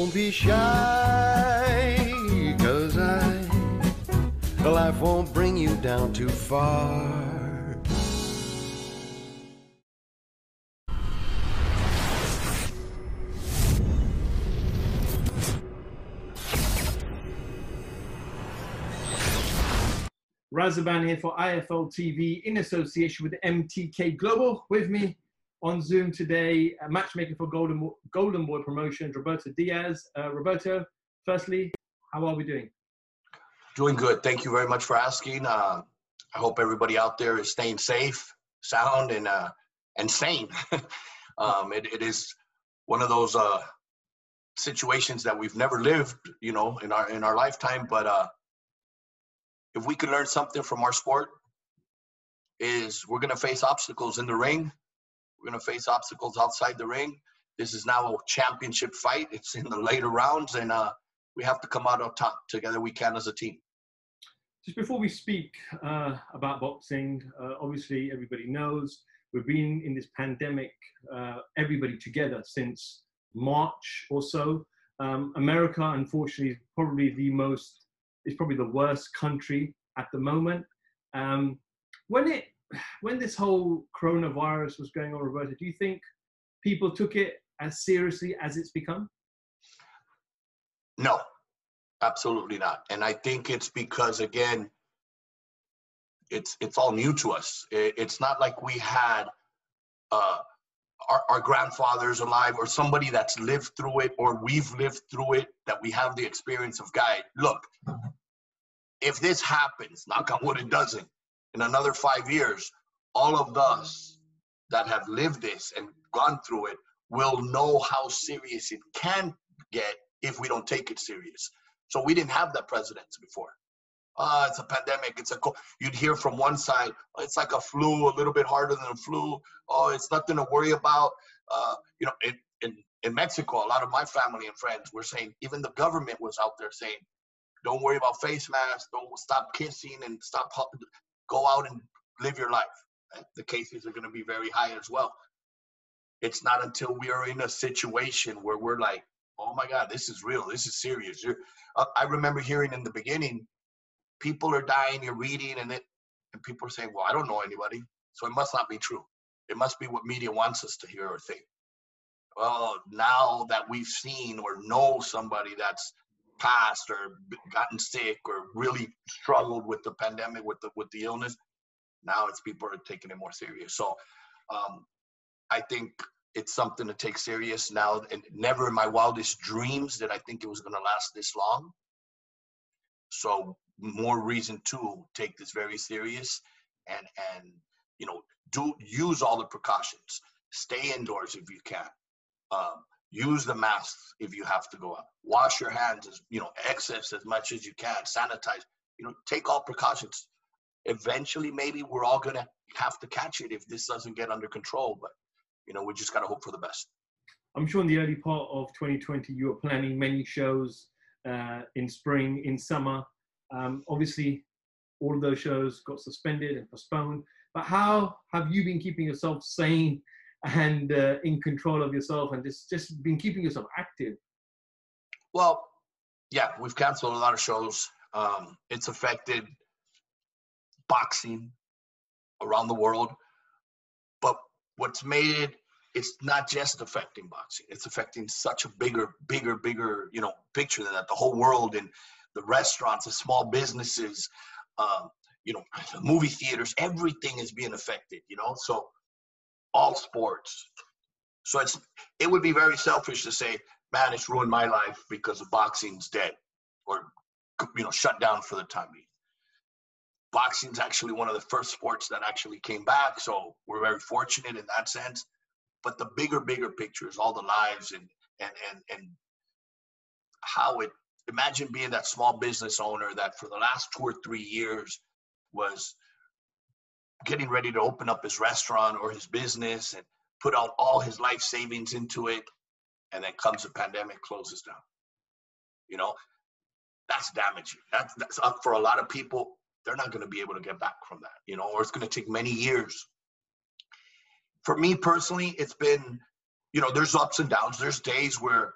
Don't be shy, cause I, life won't bring you down too far. Razaban here for IFL TV in association with MTK Global. With me on Zoom today, matchmaker for Golden, Golden Boy Promotions, Roberto Diaz. Uh, Roberto, firstly, how are we doing? Doing good. Thank you very much for asking. Uh, I hope everybody out there is staying safe, sound, and uh, and sane. um, it, it is one of those uh, situations that we've never lived, you know, in our in our lifetime. But uh, if we could learn something from our sport, is we're going to face obstacles in the ring. We're going to face obstacles outside the ring. This is now a championship fight. It's in the later rounds, and uh, we have to come out on top. Together, we can as a team. Just before we speak uh, about boxing, uh, obviously everybody knows we've been in this pandemic, uh, everybody together since March or so. Um, America, unfortunately, is probably the most is probably the worst country at the moment. Um, when it when this whole coronavirus was going on, Roberto, do you think people took it as seriously as it's become? No, absolutely not. And I think it's because again, it's it's all new to us. It's not like we had uh, our, our grandfathers alive or somebody that's lived through it or we've lived through it that we have the experience of guy look if this happens knock on wood it doesn't in another five years all of us that have lived this and gone through it will know how serious it can get if we don't take it serious so we didn't have that precedence before uh, it's a pandemic. It's a you'd hear from one side, oh, it's like a flu, a little bit harder than a flu. Oh, it's nothing to worry about. Uh, you know, in, in in Mexico, a lot of my family and friends were saying, even the government was out there saying, don't worry about face masks, don't stop kissing, and stop go out and live your life. The cases are going to be very high as well. It's not until we are in a situation where we're like, oh my God, this is real, this is serious. Uh, I remember hearing in the beginning people are dying, you're reading, and it, and people are saying, well, I don't know anybody, so it must not be true. It must be what media wants us to hear or think. Well, now that we've seen or know somebody that's passed or gotten sick or really struggled with the pandemic, with the with the illness, now it's people are taking it more serious. So, um, I think it's something to take serious now. And never in my wildest dreams did I think it was going to last this long. So more reason to take this very serious and and you know do use all the precautions stay indoors if you can um, use the masks if you have to go out. Wash your hands as you know excess as much as you can. Sanitize. You know take all precautions. Eventually maybe we're all gonna have to catch it if this doesn't get under control but you know we just gotta hope for the best. I'm sure in the early part of 2020 you were planning many shows uh, in spring in summer. Um, obviously, all of those shows got suspended and postponed. But how have you been keeping yourself sane and uh, in control of yourself, and just just been keeping yourself active? Well, yeah, we've canceled a lot of shows. Um, it's affected boxing around the world, but what's made it it's not just affecting boxing it's affecting such a bigger bigger bigger you know picture than that the whole world and the restaurants, the small businesses, um, you know, movie theaters, everything is being affected, you know, so all sports. So it's it would be very selfish to say, man, it's ruined my life because of boxing's dead or you know, shut down for the time being. Boxing's actually one of the first sports that actually came back, so we're very fortunate in that sense. But the bigger, bigger picture is all the lives and and and and how it imagine being that small business owner that for the last two or three years was getting ready to open up his restaurant or his business and put out all his life savings into it. And then comes a pandemic closes down. You know that's damaging. That's, that's up for a lot of people. They're not going to be able to get back from that you know or it's going to take many years. For me personally it's been you know there's ups and downs. There's days where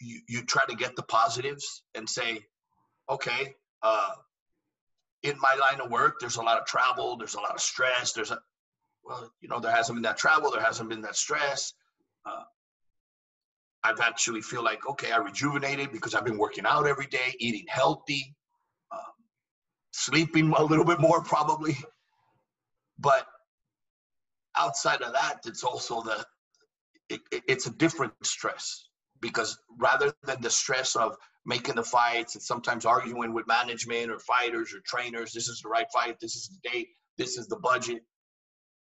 you, you try to get the positives and say, okay, uh, in my line of work, there's a lot of travel, there's a lot of stress, there's a, well, you know, there hasn't been that travel, there hasn't been that stress. Uh, I've actually feel like, okay, I rejuvenated because I've been working out every day, eating healthy, um, sleeping a little bit more probably. But outside of that, it's also the, it, it, it's a different stress because rather than the stress of making the fights and sometimes arguing with management or fighters or trainers, this is the right fight, this is the date, this is the budget.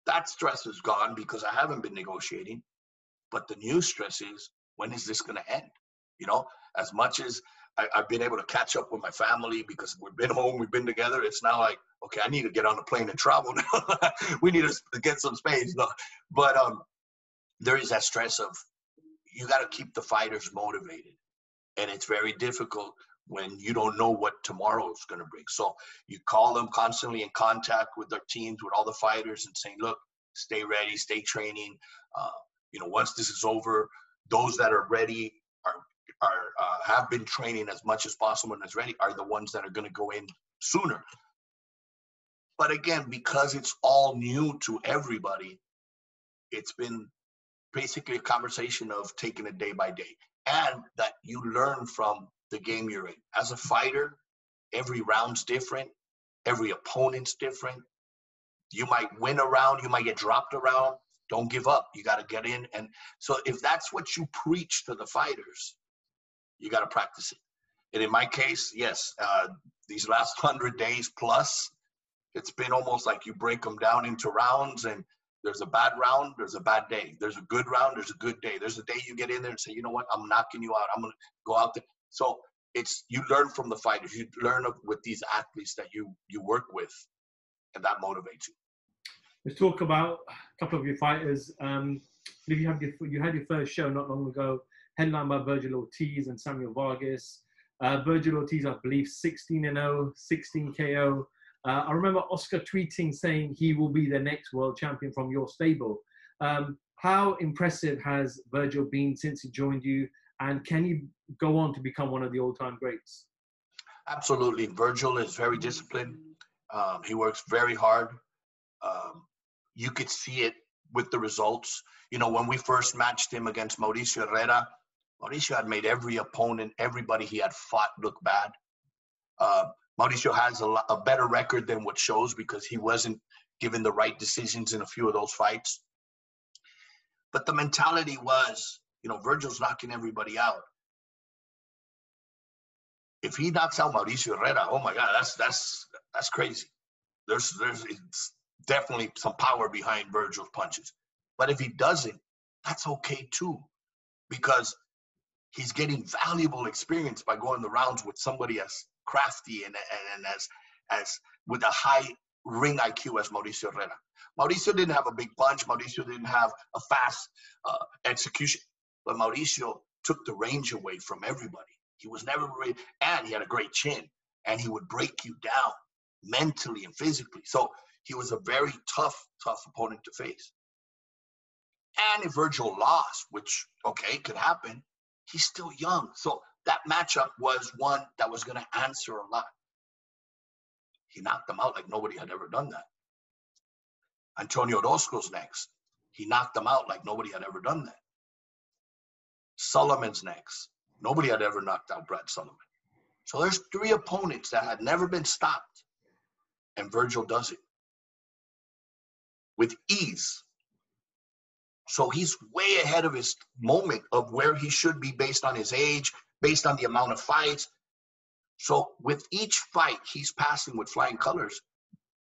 That stress is gone because I haven't been negotiating. But the new stress is when is this going to end? You know, as much as I, have been able to catch up with my family because we've been home, we've been together. It's now like, okay, I need to get on a plane and travel now. we need to get some space. No, but um, there is that stress of you got to keep the fighters motivated, and it's very difficult when you don't know what tomorrow is going to bring. So you call them constantly in contact with their teams, with all the fighters, and saying, look, stay ready, stay training. Uh, you know, once this is over, those that are ready are are uh, have been training as much as possible and as ready are the ones that are going to go in sooner. But again, because it's all new to everybody, it's been basically a conversation of taking it day by day and that you learn from the game you're in. As a fighter, every round's different, every opponent's different. You might win a round, you might get dropped around. Don't give up. You got to get in. And so, if that's what you preach to the fighters, you got to practice it. And in my case, yes, uh, these last hundred days plus, it's been almost like you break them down into rounds and there's a bad round, there's a bad day. There's a good round, there's a good day. There's a day you get in there and say, you know what, I'm knocking you out. I'm gonna go out there. So it's you learn from the fighters. You learn with these athletes that you you work with, and that motivates you. Let's talk about a couple of your fighters. Um, you have your you had your first show not long ago, headlined by Vergil Ortiz and Samuel Vargas. Uh, Vergil Ortiz, I believe, 16 and 0, 16 KO. Uh, I remember Oscar tweeting saying he will be the next world champion from your stable. Um, how impressive has Vergil been since he joined you? And can he go on to become one of the all time greats? Absolutely. Vergil is very disciplined. Um, he works very hard. Um, you could see it with the results. You know, when we first matched him against Mauricio Herrera, Mauricio had made every opponent, everybody he had fought look bad. Uh, Mauricio has a, a better record than what shows because he wasn't given the right decisions in a few of those fights. But the mentality was, you know, Vergil's knocking everybody out. If he knocks out Mauricio Herrera, oh my God, that's that's that's crazy. There's there's definitely some power behind Vergil's punches. But if he doesn't, that's okay too, because he's getting valuable experience by going the rounds with somebody as crafty and, and, and as as with a high ring IQ as Mauricio Herrera. Mauricio didn't have a big punch. Mauricio didn't have a fast uh, execution, but Mauricio took the range away from everybody. He was never really, and he had a great chin, and he would break you down mentally and physically. So he was a very tough, tough opponent to face. And if Vergil lost, which okay could happen, he's still young. So that matchup was one that was going to answer a lot. He knocked them out like nobody had ever done that. Antonio Orozco's next. He knocked them out like nobody had ever done that. Solomon's next. Nobody had ever knocked out Brad Solomon. So there's three opponents that had never been stopped, and Vergil does it with ease. So he's way ahead of his moment of where he should be based on his age, based on the amount of fights. So with each fight, he's passing with flying colors.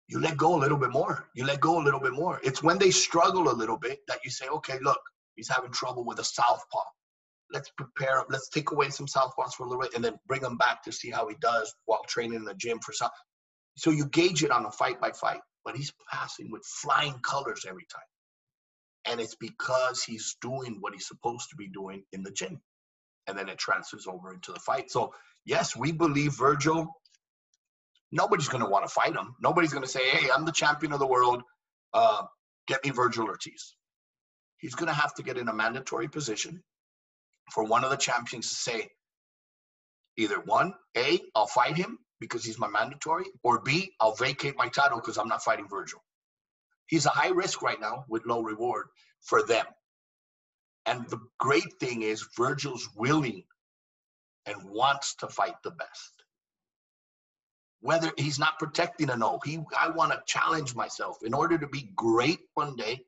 You let go a little bit more. You let go a little bit more. It's when they struggle a little bit that you say, okay, look, he's having trouble with a southpaw. Let's prepare. Let's take away some southpaws for a little bit, and then bring him back to see how he does while training in the gym for some. So you gauge it on a fight by fight. But he's passing with flying colors every time, and it's because he's doing what he's supposed to be doing in the gym and then it transfers over into the fight. So yes, we believe Vergil. Nobody's going to want to fight him. Nobody's going to say, "Hey, I'm the champion of the world. Uh, get me Vergil Ortiz." He's going to have to get in a mandatory position. for one of the champions to say, either one, A, I'll fight him because he's my mandatory, or B, I'll vacate my title because I'm not fighting Vergil. He's a high risk right now with low reward for them. And the great thing is, Vergil's willing and wants to fight the best. Whether he's not protecting a no, he I want to challenge myself in order to be great one day.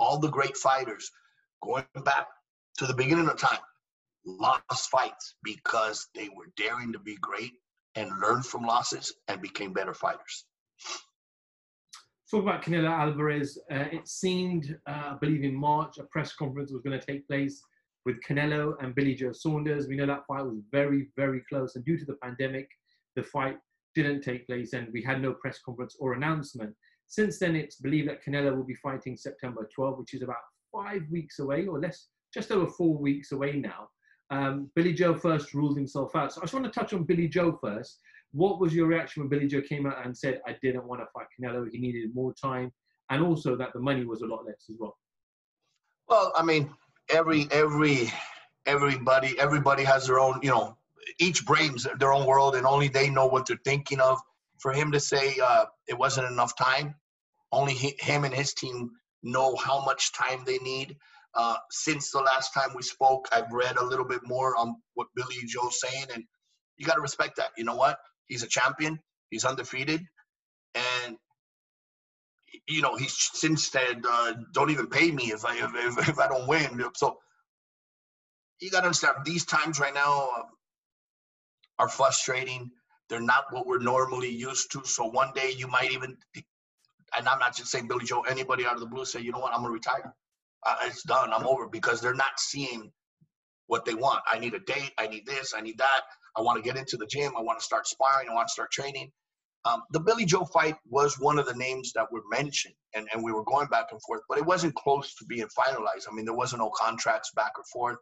All the great fighters going back to the beginning of time lost fights because they were daring to be great and learned from losses and became better fighters. Talk about Canelo Alvarez. Uh, it seemed, uh, I believe, in March, a press conference was going to take place with Canelo and Billy Joe Saunders. We know that fight was very, very close, and due to the pandemic, the fight didn't take place, and we had no press conference or announcement. Since then, it's believed that Canelo will be fighting September 12, which is about five weeks away, or less, just over four weeks away now. Um, Billy Joe first ruled himself out. So I just want to touch on Billy Joe first. What was your reaction when Billy Joe came out and said, I didn't want to fight Canelo, he needed more time, and also that the money was a lot less as well? Well, I mean, every every everybody everybody has their own, you know, each brain's their own world, and only they know what they're thinking of. For him to say uh, it wasn't enough time, only he, him and his team know how much time they need. Uh, since the last time we spoke, I've read a little bit more on what Billy Joe's saying, and you got to respect that. You know what? He's a champion. He's undefeated, and you know he's since said, uh, "Don't even pay me if I if, if I don't win." So you got to understand these times right now uh, are frustrating. They're not what we're normally used to. So one day you might even, and I'm not just saying Billy Joe, anybody out of the blue say, you know what, I'm gonna retire uh, it's done. I'm over because they're not seeing what they want. I need a date. I need this. I need that. I want to get into the gym. I want to start sparring. I want to start training. Um, the Billy Joe fight was one of the names that were mentioned, and, and we were going back and forth, but it wasn't close to being finalized. I mean, there wasn't no contracts back or forth.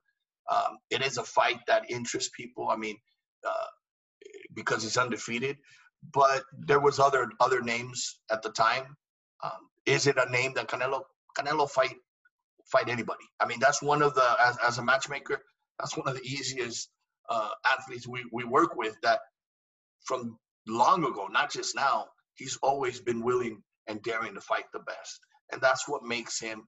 Um, it is a fight that interests people. I mean, uh, because he's undefeated, but there was other other names at the time. Um, is it a name that Canelo Canelo fight fight anybody. I mean, that's one of the as, as a matchmaker, that's one of the easiest uh, athletes we, we work with. That from long ago, not just now, he's always been willing and daring to fight the best, and that's what makes him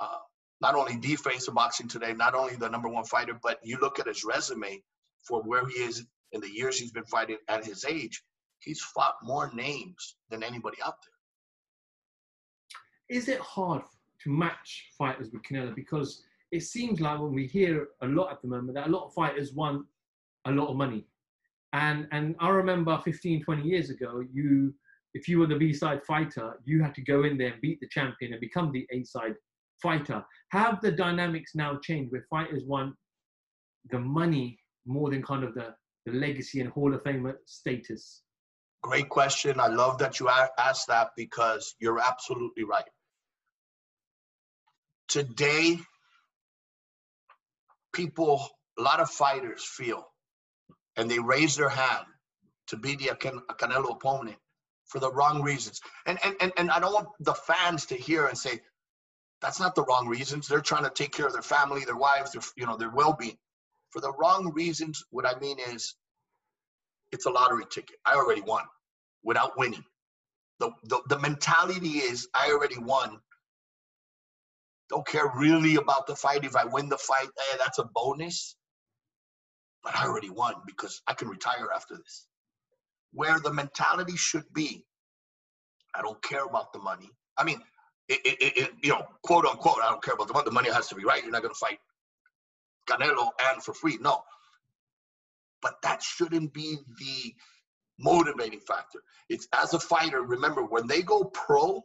uh, not only the face of boxing today, not only the number one fighter, but you look at his resume for where he is in the years he's been fighting at his age. He's fought more names than anybody out there. Is it hard to match fighters with Canelo because it seems like when we hear a lot at the moment that a lot of fighters want a lot of money. And and I remember 15, 20 years ago, you if you were the B-side fighter, you had to go in there and beat the champion and become the A-side fighter. Have the dynamics now changed where fighters want the money more than kind of the, the legacy and Hall of Fame status? Great question. I love that you asked that because you're absolutely right today people a lot of fighters feel and they raise their hand to be the Canelo opponent for the wrong reasons. And, and, and, and I don't want the fans to hear and say, that's not the wrong reasons. They're trying to take care of their family, their wives, their, you know, their well-being. For the wrong reasons, what I mean is it's a lottery ticket. I already won without winning. The, the, the mentality is I already won don't care really about the fight. If I win the fight, eh, that's a bonus. But I already won because I can retire after this. Where the mentality should be, I don't care about the money. I mean, it, it, it, you know, quote unquote, I don't care about the money. The money has to be right. You're not going to fight Canelo and for free. No. But that shouldn't be the motivating factor. It's as a fighter, remember, when they go pro,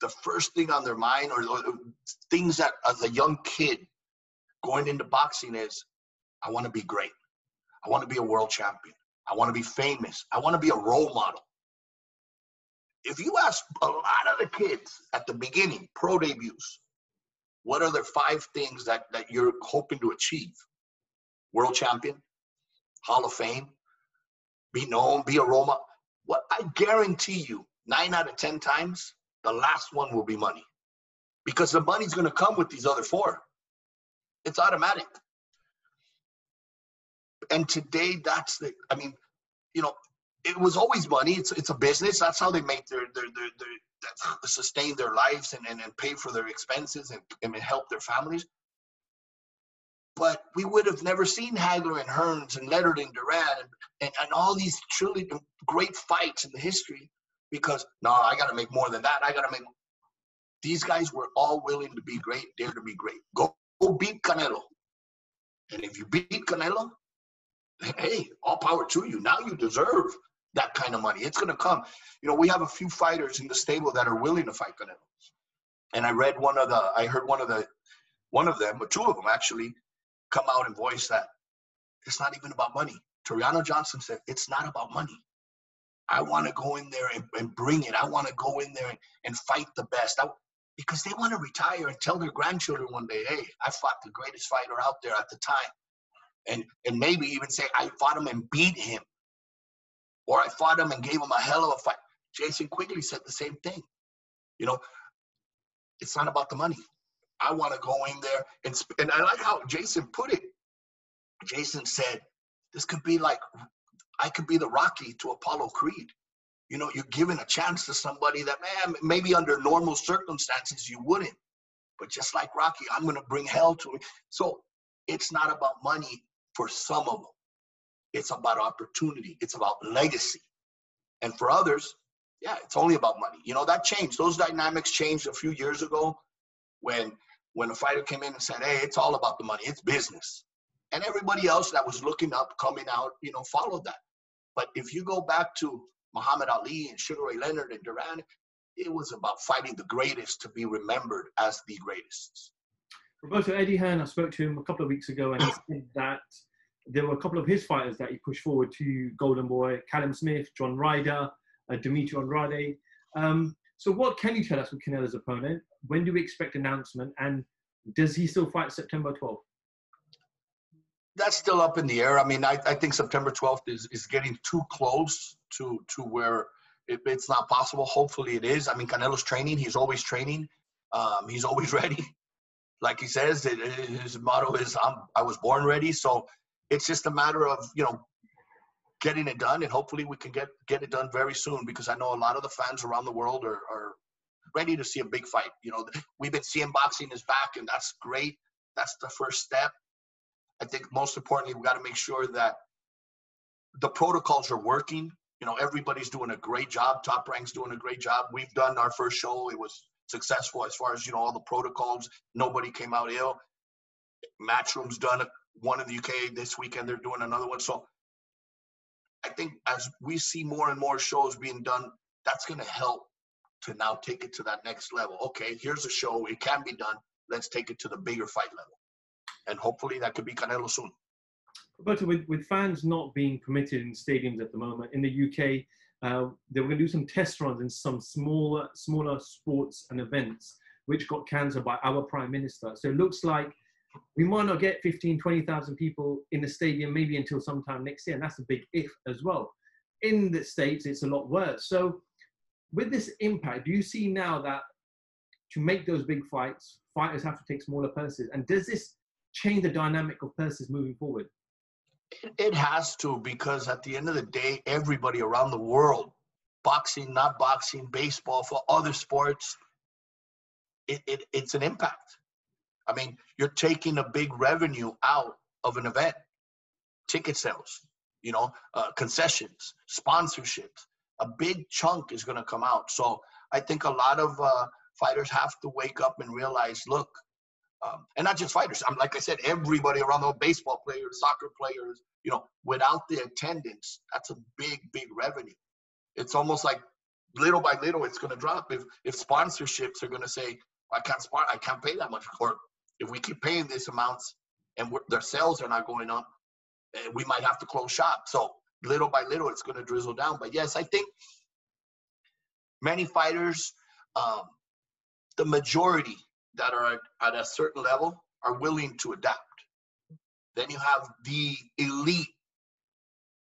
the first thing on their mind or, or things that as a young kid going into boxing is I want to be great. I want to be a world champion. I want to be famous. I want to be a role model. If you ask a lot of the kids at the beginning, pro debuts, what are the five things that, that you're hoping to achieve? World champion, Hall of Fame, be known, be a role model. What I guarantee you, nine out of 10 times, the last one will be money because the money's going to come with these other four. It's automatic. And today, that's the. I mean, you know, it was always money. It's it's a business. That's how they make their their their, their sustain their lives and, and, and pay for their expenses and, and help their families. But we would have never seen Hagler and Hearns and Leonard and Duran and, and, and all these truly great fights in the history because no, I got to make more than that. I got to make. These guys were all willing to be great, dare to be great. Go, go beat Canelo. And if you beat Canelo, hey, all power to you. Now you deserve that kind of money. It's going to come. You know, we have a few fighters in the stable that are willing to fight Canelo. And I read one of the, I heard one of the, one of them, or two of them actually, come out and voice that it's not even about money. Tureano Johnson said, it's not about money. I want to go in there and, and, bring it. I want to go in there and, and fight the best. I, because they want to retire and tell their grandchildren one day, hey, I fought the greatest fighter out there at the time. And, and maybe even say, I fought him and beat him. Or I fought him and gave him a hell of a fight. Jason Quigley said the same thing. You know, it's not about the money. I want to go in there and and I like how Jason put it. Jason said, "This could be like I could be the Rocky to Apollo Creed. You know, you're giving a chance to somebody that man maybe under normal circumstances you wouldn't, but just like Rocky, I'm going to bring hell to it. So it's not about money for some of them. It's about opportunity. It's about legacy. And for others, yeah, it's only about money. You know, that changed. Those dynamics changed a few years ago when when a fighter came in and said, "Hey, it's all about the money. It's business," and everybody else that was looking up, coming out, you know, followed that. But if you go back to Muhammad Ali and Sugar Ray Leonard and Duran, it was about fighting the greatest to be remembered as the greatest. Roberto Eddie Hearn, I spoke to him a couple of weeks ago, and he said that there were a couple of his fighters that he pushed forward to Golden Boy, Callum Smith, John Ryder, uh, Demetrius Andrade. Um, so what can you tell us with Canelo's opponent? When do we expect announcement? And does he still fight September 12th? That's still up in the air. I mean, I, I think September 12th is, is getting too close to to where it, it's not possible. Hopefully it is. I mean, Canelo's training. He's always training. Um, he's always ready. Like he says, it, his motto is I'm, I was born ready. So it's just a matter of, you know, getting it done, and hopefully we can get get it done very soon because I know a lot of the fans around the world are, are ready to see a big fight. You know, we've been seeing boxing is back, and that's great. That's the first step. I think most importantly, we got to make sure that the protocols are working. You know, everybody's doing a great job. Top Rank's doing a great job. We've done our first show. It was successful as far as you know all the protocols. Nobody came out ill. Matchroom's done one in the UK this weekend. They're doing another one. So I think as we see more and more shows being done, that's going to help to now take it to that next level. Okay, here's a show. It can be done. Let's take it to the bigger fight level. And hopefully that could be Canelo soon. But with, with fans not being permitted in stadiums at the moment, in the UK, uh, they were going to do some test runs in some smaller, smaller sports and events, which got cancelled by our Prime Minister. So it looks like we might not get 15, 20,000 people in the stadium maybe until sometime next year. And that's a big if as well. In the States, it's a lot worse. So, with this impact, do you see now that to make those big fights, fighters have to take smaller purses? And does this change the dynamic of purses moving forward? It has to, because at the end of the day, everybody around the world, boxing, not boxing, baseball, for other sports, it, it, it's an impact I mean, you're taking a big revenue out of an event, ticket sales, you know, uh, concessions, sponsorships. A big chunk is going to come out. So I think a lot of uh, fighters have to wake up and realize, look, um, and not just fighters. I'm like I said, everybody around the world, baseball players, soccer players. You know, without the attendance, that's a big, big revenue. It's almost like little by little, it's going to drop. If if sponsorships are going to say, I can't spot, I can't pay that much, or if we keep paying these amounts and their sales are not going up, eh, we might have to close shop. So little by little, it's going to drizzle down. But yes, I think many fighters, um, the majority that are at, a certain level, are willing to adapt. Then you have the elite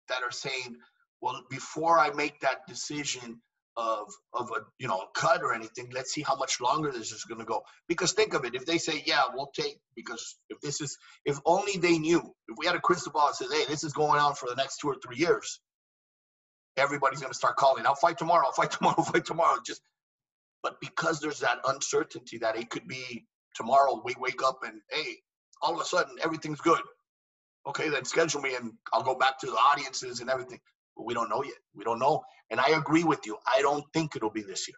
that are saying, well, before I make that decision of of a you know a cut or anything. Let's see how much longer this is going to go. Because think of it, if they say, yeah, we'll take because if this is if only they knew, if we had a crystal ball that says, hey, this is going on for the next two or three years, everybody's going to start calling. I'll fight tomorrow. I'll fight tomorrow. I'll fight tomorrow. Just but because there's that uncertainty that it could be tomorrow, we wake up and hey, all of a sudden everything's good. Okay, then schedule me and I'll go back to the audiences and everything. But we don't know yet. We don't know. And I agree with you. I don't think it'll be this year.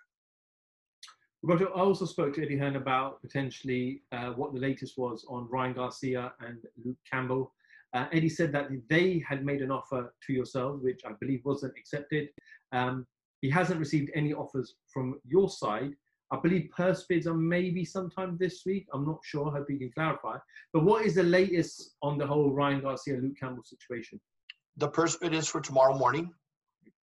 I also spoke to Eddie Hearn about potentially uh, what the latest was on Ryan Garcia and Luke Campbell. Uh, Eddie said that they had made an offer to yourselves, which I believe wasn't accepted. Um, he hasn't received any offers from your side. I believe purse bids are maybe sometime this week. I'm not sure. I hope you can clarify. But what is the latest on the whole Ryan Garcia Luke Campbell situation? The purse bid is for tomorrow morning.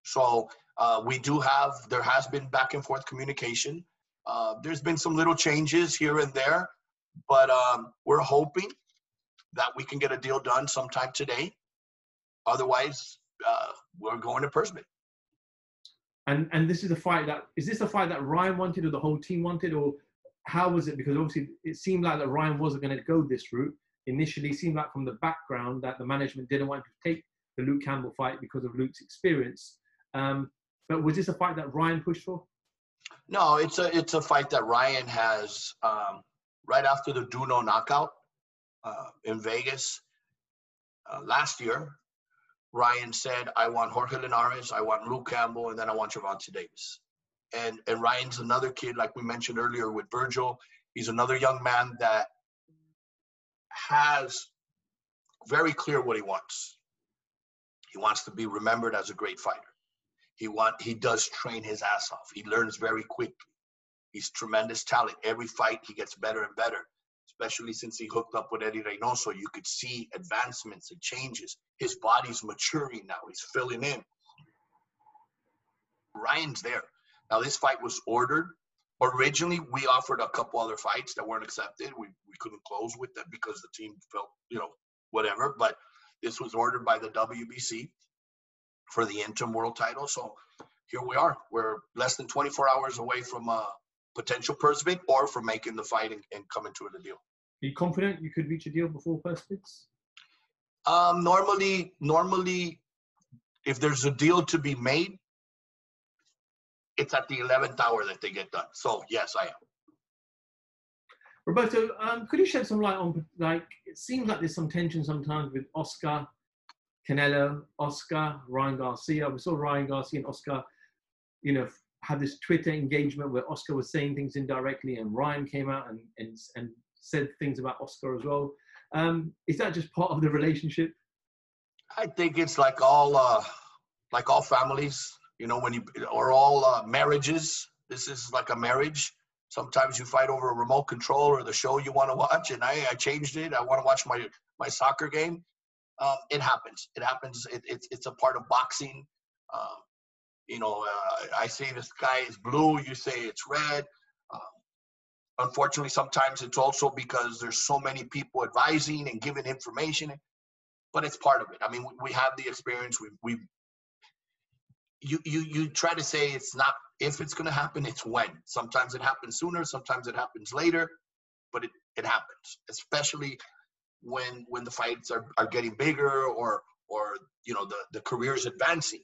So uh, we do have, there has been back and forth communication. Uh, there's been some little changes here and there, but um, we're hoping that we can get a deal done sometime today. Otherwise, uh, we're going to purse bid. And and this is a fight that is this a fight that Ryan wanted or the whole team wanted or how was it? Because obviously it seemed like that Ryan wasn't going to go this route. Initially, seemed like from the background that the management didn't want to take the Luke Campbell fight because of Luke's experience. Um, but was this a fight that Ryan pushed for? No, it's a it's a fight that Ryan has um, right after the Duno knockout uh, in Vegas uh, last year. Ryan said, "I want Jorge Linares, I want Luke Campbell, and then I want Gervonta Davis." And and Ryan's another kid, like we mentioned earlier with Vergil. He's another young man that has very clear what he wants. He wants to be remembered as a great fighter. He want he does train his ass off. He learns very quickly. He's tremendous talent. Every fight he gets better and better, especially since he hooked up with Eddie Reynoso. You could see advancements and changes. His body's maturing now. He's filling in. Ryan's there. Now this fight was ordered. Originally, we offered a couple other fights that weren't accepted. We we couldn't close with them because the team felt, you know, whatever. But this was ordered by the WBC for the interim world title. So here we are. We're less than 24 hours away from a potential purse bid or for making the fight and, and coming to a deal. Are you confident you could reach a deal before purse bids? Um, normally, normally, if there's a deal to be made, it's at the 11th hour that they get done. So yes, I am. Roberto, um, could you shed some light on like it seems like there's some tension sometimes with Oscar, Canelo, Oscar, Ryan Garcia. We saw Ryan Garcia and Oscar, you know, have this Twitter engagement where Oscar was saying things indirectly, and Ryan came out and and, and said things about Oscar as well. Um, is that just part of the relationship? I think it's like all uh, like all families, you know, when you or all uh, marriages. This is like a marriage. Sometimes you fight over a remote control or the show you want to watch, and I, I changed it. I want to watch my my soccer game. Um, it happens. It happens. It, it's it's a part of boxing. Um, you know, uh, I say the sky is blue. You say it's red. Um, unfortunately, sometimes it's also because there's so many people advising and giving information. But it's part of it. I mean, we, we have the experience. We we you you you try to say it's not if it's going to happen. It's when. Sometimes it happens sooner. Sometimes it happens later. But it it happens, especially when when the fights are, are getting bigger or or you know the the career's advancing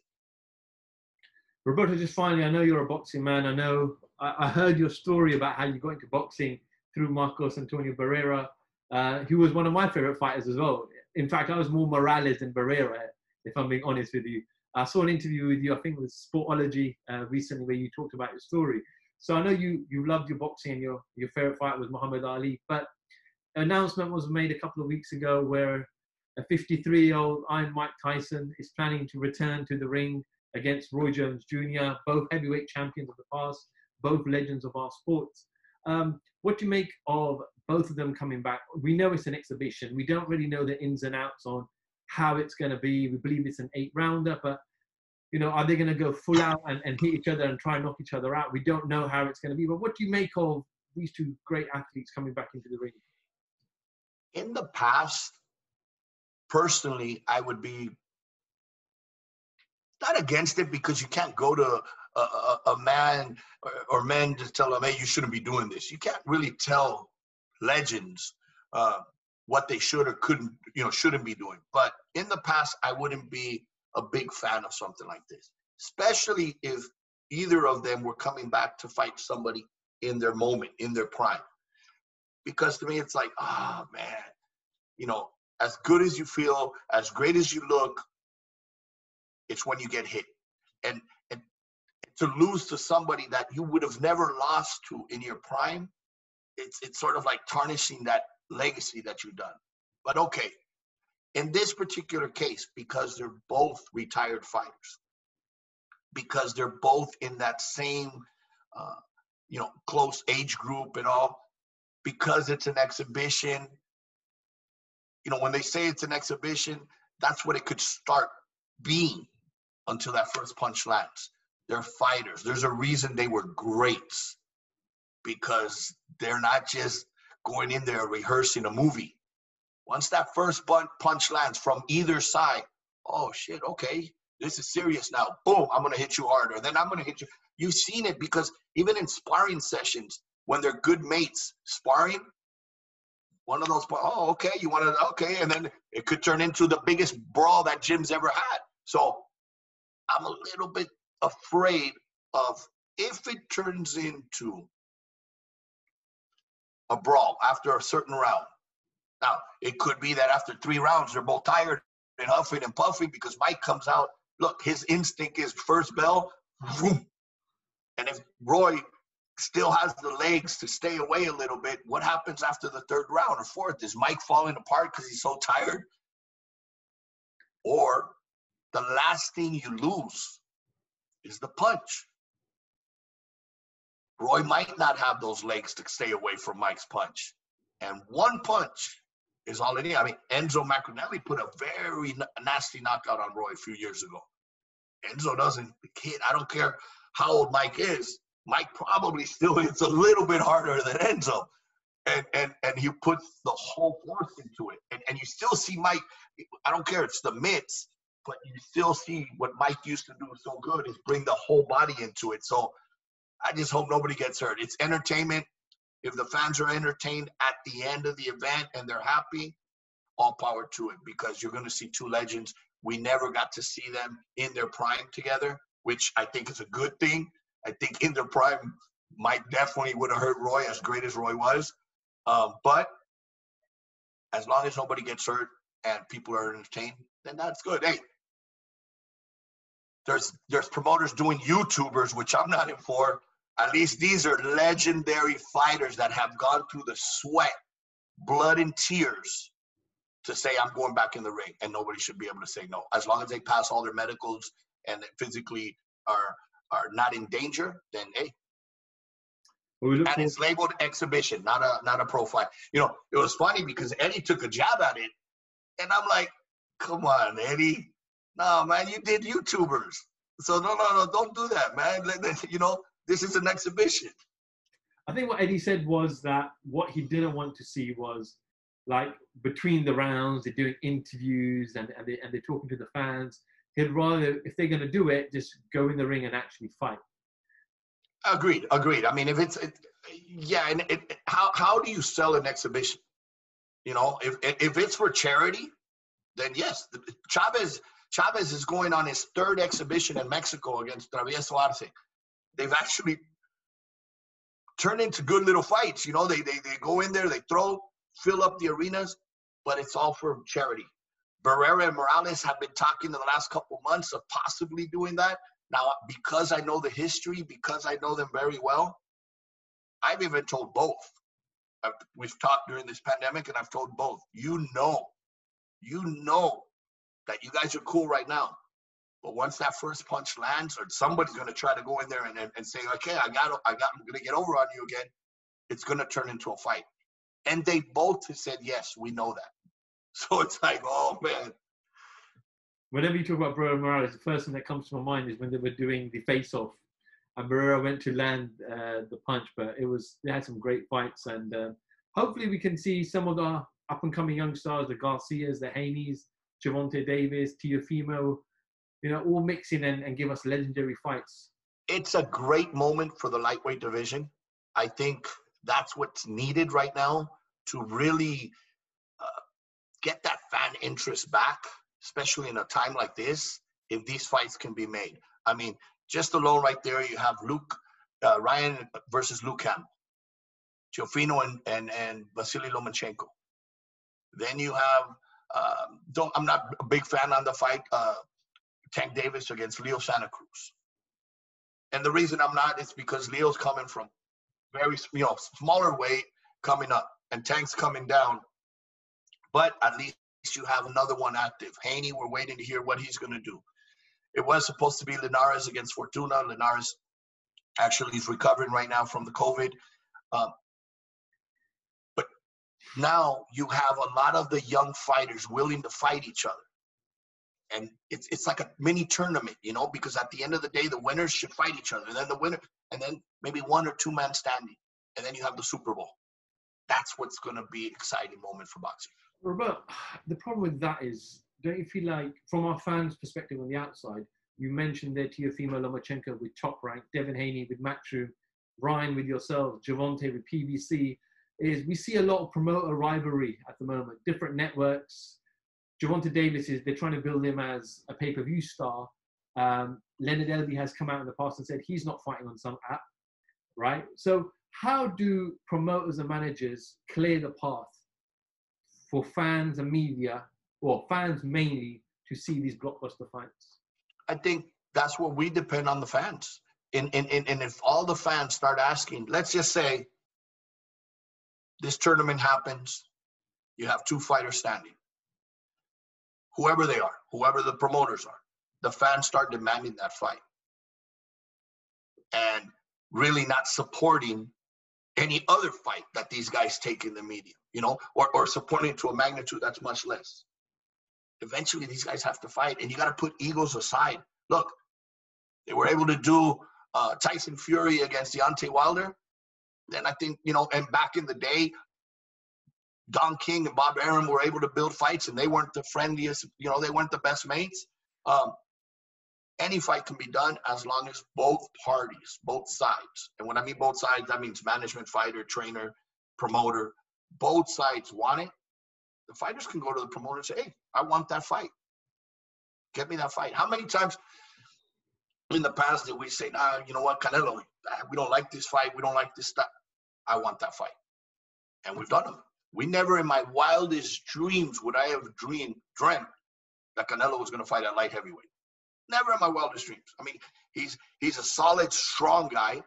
roberto just finally i know you're a boxing man. I know i, I heard your story about how you got into boxing through marcos antonio barrera. Uh, he was one of my favorite fighters as well. In fact i was more morales than barrera if i'm being honest with you. I saw an interview with you i think it was sportology uh, recently where you talked about your story. So i know you you loved your boxing and your your favorite fight was muhammad ali but announcement was made a couple of weeks ago where a 53 year old Iron Mike Tyson is planning to return to the ring against Roy Jones Jr., both heavyweight champions of the past, both legends of our sports. Um, what do you make of both of them coming back? We know it's an exhibition. We don't really know the ins and outs on how it's going to be. We believe it's an eight rounder, but you know, are they going to go full out and, and hit each other and try and knock each other out? We don't know how it's going to be. But what do you make of these two great athletes coming back into the ring? in the past, personally, I would be not against it because you can't go to a, a, a man or, or, men to tell them, hey, you shouldn't be doing this. You can't really tell legends uh, what they should or couldn't, you know, shouldn't be doing. But in the past, I wouldn't be a big fan of something like this, especially if either of them were coming back to fight somebody in their moment, in their prime. Because to me, it's like, oh man, you know, as good as you feel, as great as you look, it's when you get hit. And, and to lose to somebody that you would have never lost to in your prime, it's it's sort of like tarnishing that legacy that you've done. But okay, in this particular case, because they're both retired fighters, because they're both in that same, uh, you know, close age group and all, because it's an exhibition. You know, when they say it's an exhibition, that's what it could start being until that first punch lands. They're fighters. There's a reason they were greats because they're not just going in there rehearsing a movie. Once that first punch lands from either side, oh shit, okay, this is serious now. Boom, I'm gonna hit you harder. Then I'm gonna hit you. You've seen it because even in sparring sessions, when they're good mates sparring, one of those, oh, okay, you want to, okay, and then it could turn into the biggest brawl that gym's ever had. So I'm a little bit afraid of if it turns into a brawl after a certain round. Now, it could be that after three rounds, they're both tired and huffing and puffing because Mike comes out. Look, his instinct is first bell, and if Roy still has the legs to stay away a little bit, what happens after the third round or fourth? Is Mike falling apart because he's so tired? Or the last thing you lose is the punch. Roy might not have those legs to stay away from Mike's punch. And one punch is all it is. I mean, Enzo Maccarinelli put a very nasty knockout on Roy a few years ago. Enzo doesn't, kid, I don't care how old Mike is. Mike probably still hits a little bit harder than Enzo. And, and, and he puts the whole force into it. And, and you still see Mike, I don't care, it's the mitts, but you still see what Mike used to do so good is bring the whole body into it. So I just hope nobody gets hurt. It's entertainment. If the fans are entertained at the end of the event and they're happy, all power to it because you're going to see two legends. We never got to see them in their prime together, which I think is a good thing. I think in their prime, Mike definitely would have hurt Roy as great as Roy was. Um, but as long as nobody gets hurt and people are entertained, then that's good. Hey, there's there's promoters doing YouTubers, which I'm not in for. At least these are legendary fighters that have gone through the sweat, blood, and tears to say I'm going back in the ring, and nobody should be able to say no. As long as they pass all their medicals and physically are are not in danger, then hey. and it's labeled exhibition, not a not a profile. You know, it was funny because Eddie took a jab at it, and I'm like, come on, Eddie. No, man, you did YouTubers. So no, no, no, don't do that, man. You know, this is an exhibition. I think what Eddie said was that what he didn't want to see was like between the rounds, they're doing interviews and, and, they, and they're talking to the fans. He'd rather, if they're going to do it, just go in the ring and actually fight. Agreed, agreed. I mean, if it's, it, yeah, and it, how, how do you sell an exhibition? You know, if, if it's for charity, then yes, Chavez, Chavez is going on his third exhibition in Mexico against Travieso Arce they've actually turned into good little fights. You know, they, they, they go in there, they throw, fill up the arenas, but it's all for charity. Barrera and Morales have been talking in the last couple months of possibly doing that. Now, because I know the history, because I know them very well, I've even told both. I've, we've talked during this pandemic, and I've told both. You know, you know that you guys are cool right now. But once that first punch lands, or somebody's going to try to go in there and, and, and say, okay, I got, I got, I'm going to get over on you again. It's going to turn into a fight. And they both said, yes, we know that. So it's like, oh man. Whenever you talk about Barrera Morales, the first thing that comes to my mind is when they were doing the face-off, and Barrera went to land uh, the punch, but it was they had some great fights, and uh, hopefully we can see some of the up-and-coming young stars, the Garcias, the Haney's, Gervonta Davis, Teofimo, you know, all mixing and, and give us legendary fights. it's a great moment for the lightweight division. I think that's what's needed right now to really uh, get that fan interest back, especially in a time like this. If these fights can be made, I mean, just alone right there, you have Luke uh, Ryan versus Luke Campbell, Teofimo and and and Vasily Lomachenko. Then you have um, don't I'm not a big fan on the fight uh, Tank Davis against Leo Santa Cruz. And the reason I'm not is because Leo's coming from very you know smaller weight coming up, and Tank's coming down. But at least you have another one active. Haney, we're waiting to hear what he's going to do. It was supposed to be Linares against Fortuna. Linares actually is recovering right now from the COVID. Um, now you have a lot of the young fighters willing to fight each other and it's it's like a mini tournament, you know, because at the end of the day, the winners should fight each other. And then the winner, and then maybe one or two men standing, and then you have the Super Bowl. That's what's going to be exciting moment for boxing. Robert, the problem with that is, don't you feel like, from our fans' perspective on the outside, you mentioned there Teofimo Lomachenko with Top Rank, Devin Haney with Matchroom, Ryan with yourself, Gervonta with PBC. Is we see a lot of promoter rivalry at the moment, different networks, Gervonta Davis is they're trying to build him as a pay per view star. Um, Leonard Ellerbe has come out in the past and said he's not fighting on some app, right? So how do promoters and managers clear the path for fans and media, or fans mainly, to see these blockbuster fights? I think that's where we depend on the fans. And, and, and if all the fans start asking, let's just say this tournament happens, you have two fighters standing whoever they are, whoever the promoters are, the fans start demanding that fight and really not supporting any other fight that these guys take in the media, you know, or, or supporting to a magnitude that's much less. Eventually, these guys have to fight, and you got to put egos aside. Look, they were able to do uh, Tyson Fury against Deontay Wilder. Then I think, you know, and back in the day, Don King and Bob Arum were able to build fights, and they weren't the friendliest. You know, they weren't the best mates. Um, any fight can be done as long as both parties, both sides, and when I mean both sides, that means management, fighter, trainer, promoter, both sides want it. The fighters can go to the promoter and say, "Hey, I want that fight. Get me that fight." How many times in the past did we say, "Nah, you know what, Canelo, Ah, we don't like this fight. We don't like this stuff. I want that fight," and we've done them. We never in my wildest dreams would I have dreamed, dreamt that Canelo was going to fight at light heavyweight. Never in my wildest dreams. I mean, he's he's a solid, strong guy,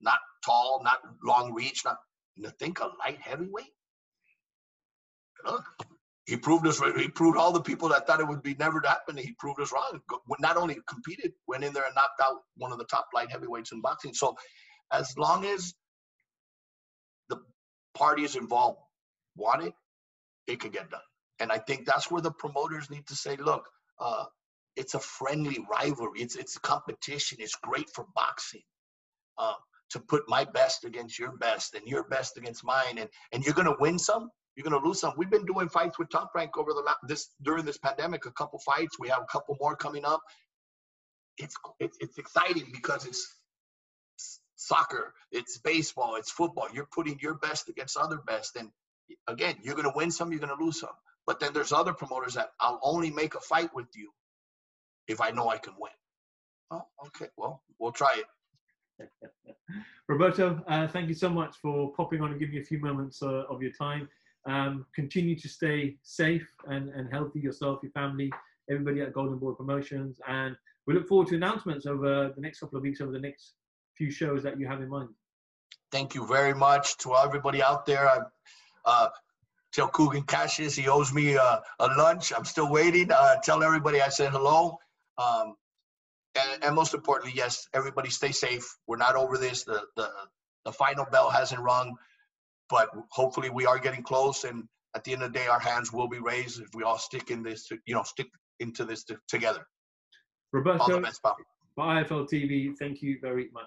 not tall, not long reach, not to think a light heavyweight. Look, he proved us. He proved all the people that thought it would be never to happen. He proved us wrong. Not only competed, went in there and knocked out one of the top light heavyweights in boxing. So, as long as the parties involved want it, it could get done. And I think that's where the promoters need to say, look, uh, it's a friendly rivalry. It's it's competition. It's great for boxing. Uh, to put my best against your best and your best against mine, and and you're gonna win some, you're gonna lose some. We've been doing fights with Top Rank over the this during this pandemic. A couple fights. We have a couple more coming up. It's it's, it's exciting because it's soccer, it's baseball, it's football. You're putting your best against other best, and again, you're going to win some, you're going to lose some. But then there's other promoters that I'll only make a fight with you if I know I can win. Oh, okay. Well, we'll try it. Roberto, uh, thank you so much for popping on and giving me a few moments uh, of your time. Um, continue to stay safe and, and healthy yourself, your family, everybody at Golden Boy Promotions. And we look forward to announcements over the next couple of weeks, over the next few shows that you have in mind. Thank you very much to everybody out there. I, uh, tell Kugan Cassius he owes me a, a lunch. I'm still waiting. Uh, tell everybody I said hello. Um, and, and, most importantly, yes, everybody stay safe. We're not over this. The, the, the final bell hasn't rung, but hopefully we are getting close. And at the end of the day, our hands will be raised if we all stick in this, you know, stick into this together. Roberto, all the best, Bob. IFL TV, thank you very much.